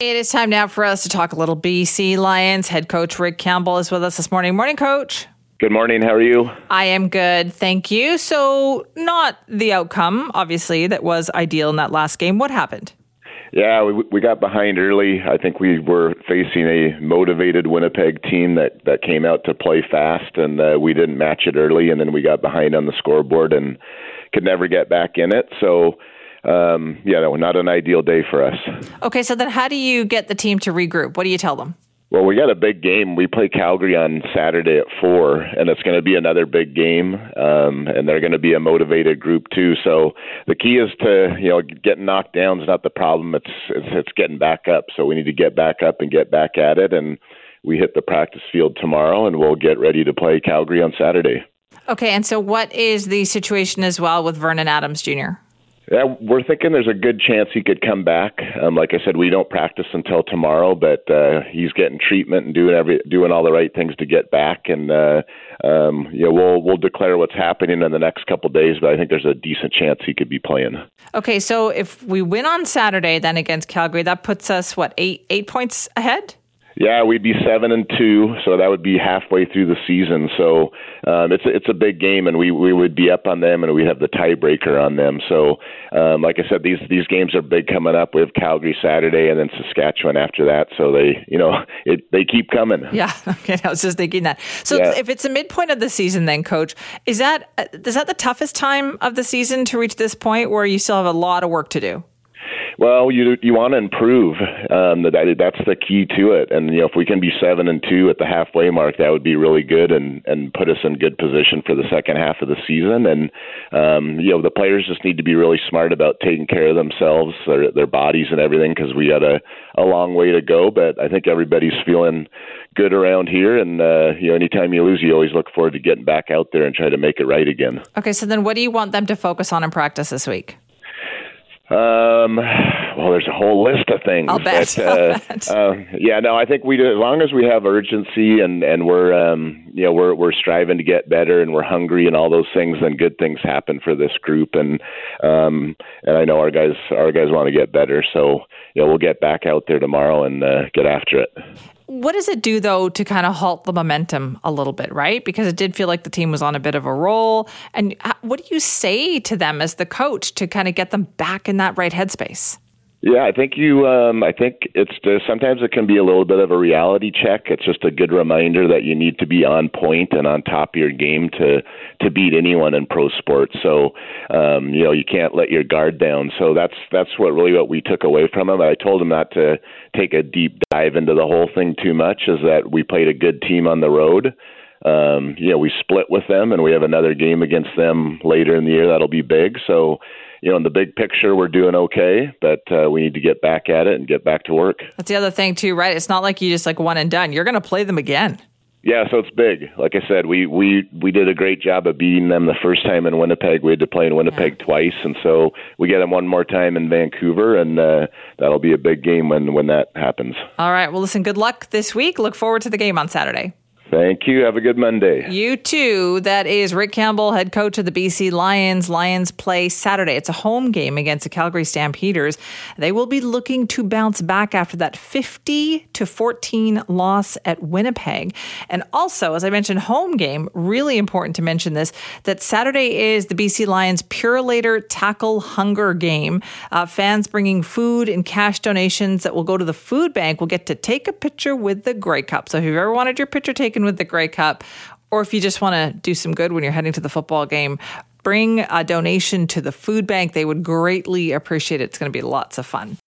It is time now for us to talk a little BC Lions. Head coach Rick Campbell is with us this morning. Morning, coach. Good morning. How are you? I am good. Thank you. So, not the outcome, obviously, that was ideal in that last game. What happened? Yeah, we, we got behind early. I think we were facing a motivated Winnipeg team that, that came out to play fast, and uh, we didn't match it early, and then we got behind on the scoreboard and could never get back in it. So, um, yeah, no, not an ideal day for us. Okay, so then how do you get the team to regroup? What do you tell them? Well, we got a big game. We play Calgary on Saturday at four, and it's going to be another big game. Um, and they're going to be a motivated group too. So the key is to you know getting knocked down is not the problem. It's, it's it's getting back up. So we need to get back up and get back at it. And we hit the practice field tomorrow, and we'll get ready to play Calgary on Saturday. Okay, and so what is the situation as well with Vernon Adams Jr.? Yeah, we're thinking there's a good chance he could come back. Um, like I said, we don't practice until tomorrow, but uh, he's getting treatment and doing every doing all the right things to get back. And uh, um, know, we'll we'll declare what's happening in the next couple days. But I think there's a decent chance he could be playing. Okay, so if we win on Saturday, then against Calgary, that puts us what eight eight points ahead. Yeah, we'd be seven and two, so that would be halfway through the season. So um, it's a, it's a big game, and we we would be up on them, and we'd have the tiebreaker on them. So, um, like I said, these these games are big coming up. We have Calgary Saturday, and then Saskatchewan after that. So they you know it they keep coming. Yeah, okay. I was just thinking that. So yeah. if it's a midpoint of the season, then coach, is that is that the toughest time of the season to reach this point where you still have a lot of work to do? Well, you you want to improve. Um, that that's the key to it. And you know, if we can be seven and two at the halfway mark, that would be really good and and put us in good position for the second half of the season. And um, you know, the players just need to be really smart about taking care of themselves, their their bodies, and everything, because we got a a long way to go. But I think everybody's feeling good around here. And uh, you know, anytime you lose, you always look forward to getting back out there and try to make it right again. Okay, so then what do you want them to focus on in practice this week? Um, well, there's a whole list of things. I'll bet. But, uh, bet. Uh, yeah, no, I think we do. As long as we have urgency and and we're um, you know we're we're striving to get better and we're hungry and all those things, then good things happen for this group. And um, and I know our guys our guys want to get better, so you know we'll get back out there tomorrow and uh, get after it. What does it do, though, to kind of halt the momentum a little bit, right? Because it did feel like the team was on a bit of a roll. And uh, what do you say to them as the coach to kind of get them back in that right headspace? Yeah, I think you. Um, I think it's just, sometimes it can be a little bit of a reality check. It's just a good reminder that you need to be on point and on top of your game to to beat anyone in pro sports. So, um, you know, you can't let your guard down. So that's that's what really what we took away from him. I told him not to take a deep dive into the whole thing too much. Is that we played a good team on the road. Um, you know, we split with them, and we have another game against them later in the year that'll be big. So you know, in the big picture, we're doing okay, but uh, we need to get back at it and get back to work. That's the other thing too, right? It's not like you just like one and done. You're going to play them again. Yeah, so it's big. Like I said, we we we did a great job of beating them the first time in Winnipeg. We had to play in Winnipeg yeah. twice, and so we get them one more time in Vancouver, and uh, that'll be a big game when when that happens. All right. Well, listen. Good luck this week. Look forward to the game on Saturday. Thank you. Have a good Monday. You too. That is Rick Campbell, head coach of the BC Lions. Lions play Saturday. It's a home game against the Calgary Stampeders. They will be looking to bounce back after that 50 to 14 loss at Winnipeg. And also, as I mentioned, home game, really important to mention this that Saturday is the BC Lions Purolator Tackle Hunger game. Uh, fans bringing food and cash donations that will go to the food bank will get to take a picture with the Grey Cup. So if you've ever wanted your picture taken with the Grey Cup, or if you just want to do some good when you're heading to the football game, bring a donation to the food bank. They would greatly appreciate it. It's going to be lots of fun.